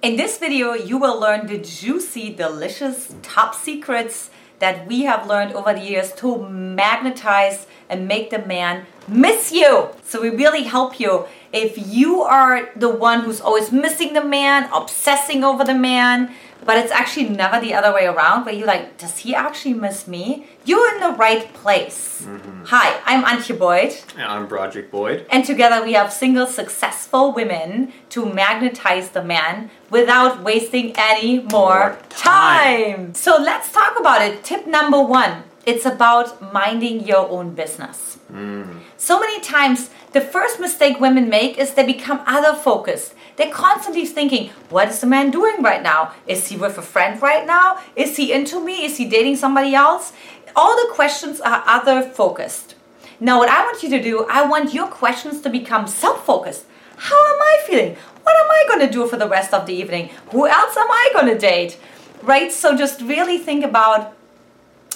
In this video, you will learn the juicy, delicious top secrets that we have learned over the years to magnetize and make the man miss you. So we really help you if you are the one who's always missing the man, obsessing over the man, but it's actually never the other way around where you're like, does he actually miss me? You're in the right place. Mm-hmm. Hi, I'm Antje Boyd. And I'm Broderick Boyd. And together we have single successful women to magnetize the man without wasting any more, more time. time. So let's talk about it. Tip number one it's about minding your own business. Mm. So many times, the first mistake women make is they become other focused. They're constantly thinking, what is the man doing right now? Is he with a friend right now? Is he into me? Is he dating somebody else? All the questions are other focused. Now, what I want you to do, I want your questions to become self focused. How am I feeling? What am I going to do for the rest of the evening? Who else am I going to date? Right? So just really think about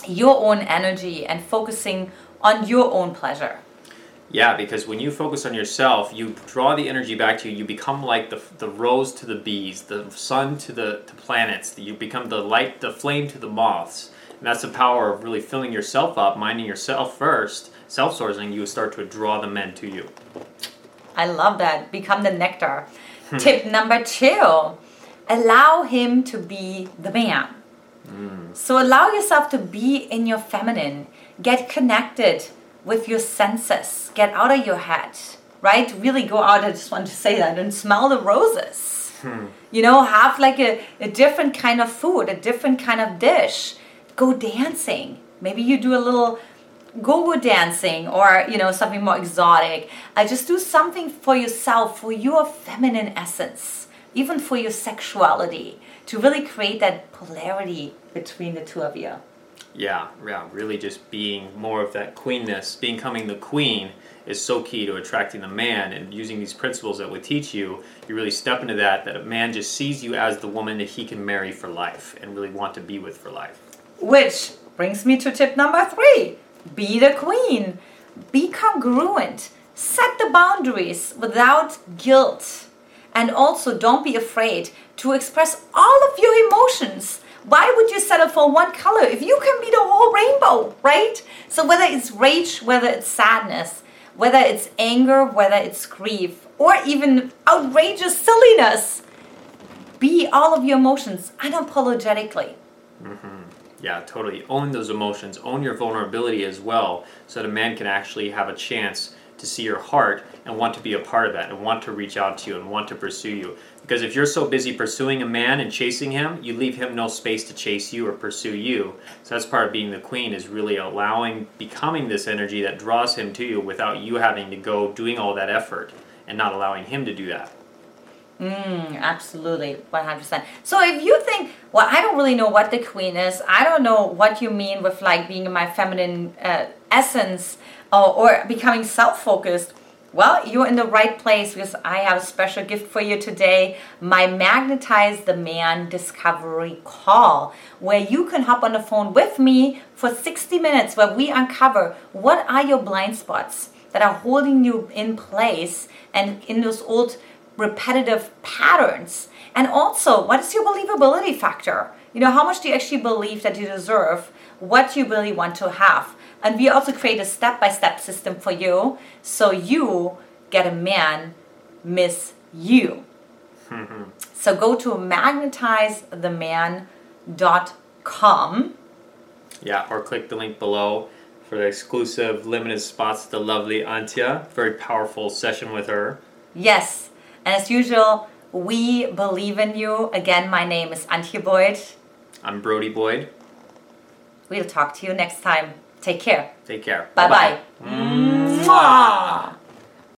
your own energy and focusing on your own pleasure. Yeah, because when you focus on yourself, you draw the energy back to you. You become like the, the rose to the bees, the sun to the to planets. You become the light, the flame to the moths. And that's the power of really filling yourself up, minding yourself first, self sourcing. You start to draw the men to you. I love that. Become the nectar. Hmm. Tip number two allow him to be the man. Mm. So allow yourself to be in your feminine. Get connected with your senses. Get out of your head, right? Really go out. I just want to say that and smell the roses. Hmm. You know, have like a, a different kind of food, a different kind of dish. Go dancing. Maybe you do a little go-go dancing or you know something more exotic. I uh, just do something for yourself, for your feminine essence, even for your sexuality to really create that polarity between the two of you. Yeah, yeah, really just being more of that queenness, becoming the queen is so key to attracting the man and using these principles that we teach you, you really step into that that a man just sees you as the woman that he can marry for life and really want to be with for life. Which brings me to tip number 3. Be the queen. Be congruent. Set the boundaries without guilt. And also don't be afraid to express all of your emotions. Why would you settle for one color if you can be the whole rainbow, right? So, whether it's rage, whether it's sadness, whether it's anger, whether it's grief, or even outrageous silliness, be all of your emotions unapologetically. Mm-hmm. Yeah, totally. Own those emotions, own your vulnerability as well, so that a man can actually have a chance to see your heart and want to be a part of that and want to reach out to you and want to pursue you. Because if you're so busy pursuing a man and chasing him, you leave him no space to chase you or pursue you. So that's part of being the queen is really allowing becoming this energy that draws him to you without you having to go doing all that effort and not allowing him to do that. Mm, absolutely, 100%. So if you think, well, I don't really know what the queen is, I don't know what you mean with like being in my feminine uh, essence, or, or becoming self focused, well, you're in the right place because I have a special gift for you today my Magnetize the Man Discovery Call, where you can hop on the phone with me for 60 minutes where we uncover what are your blind spots that are holding you in place and in those old repetitive patterns. And also, what is your believability factor? You know, how much do you actually believe that you deserve what you really want to have? And we also create a step by step system for you so you get a man miss you. Mm-hmm. So go to magnetizetheman.com. Yeah, or click the link below for the exclusive limited spots the lovely Antje. Very powerful session with her. Yes. And as usual, we believe in you. Again, my name is Antje Boyd. I'm Brody Boyd. We'll talk to you next time. Take care. Take care. Bye bye.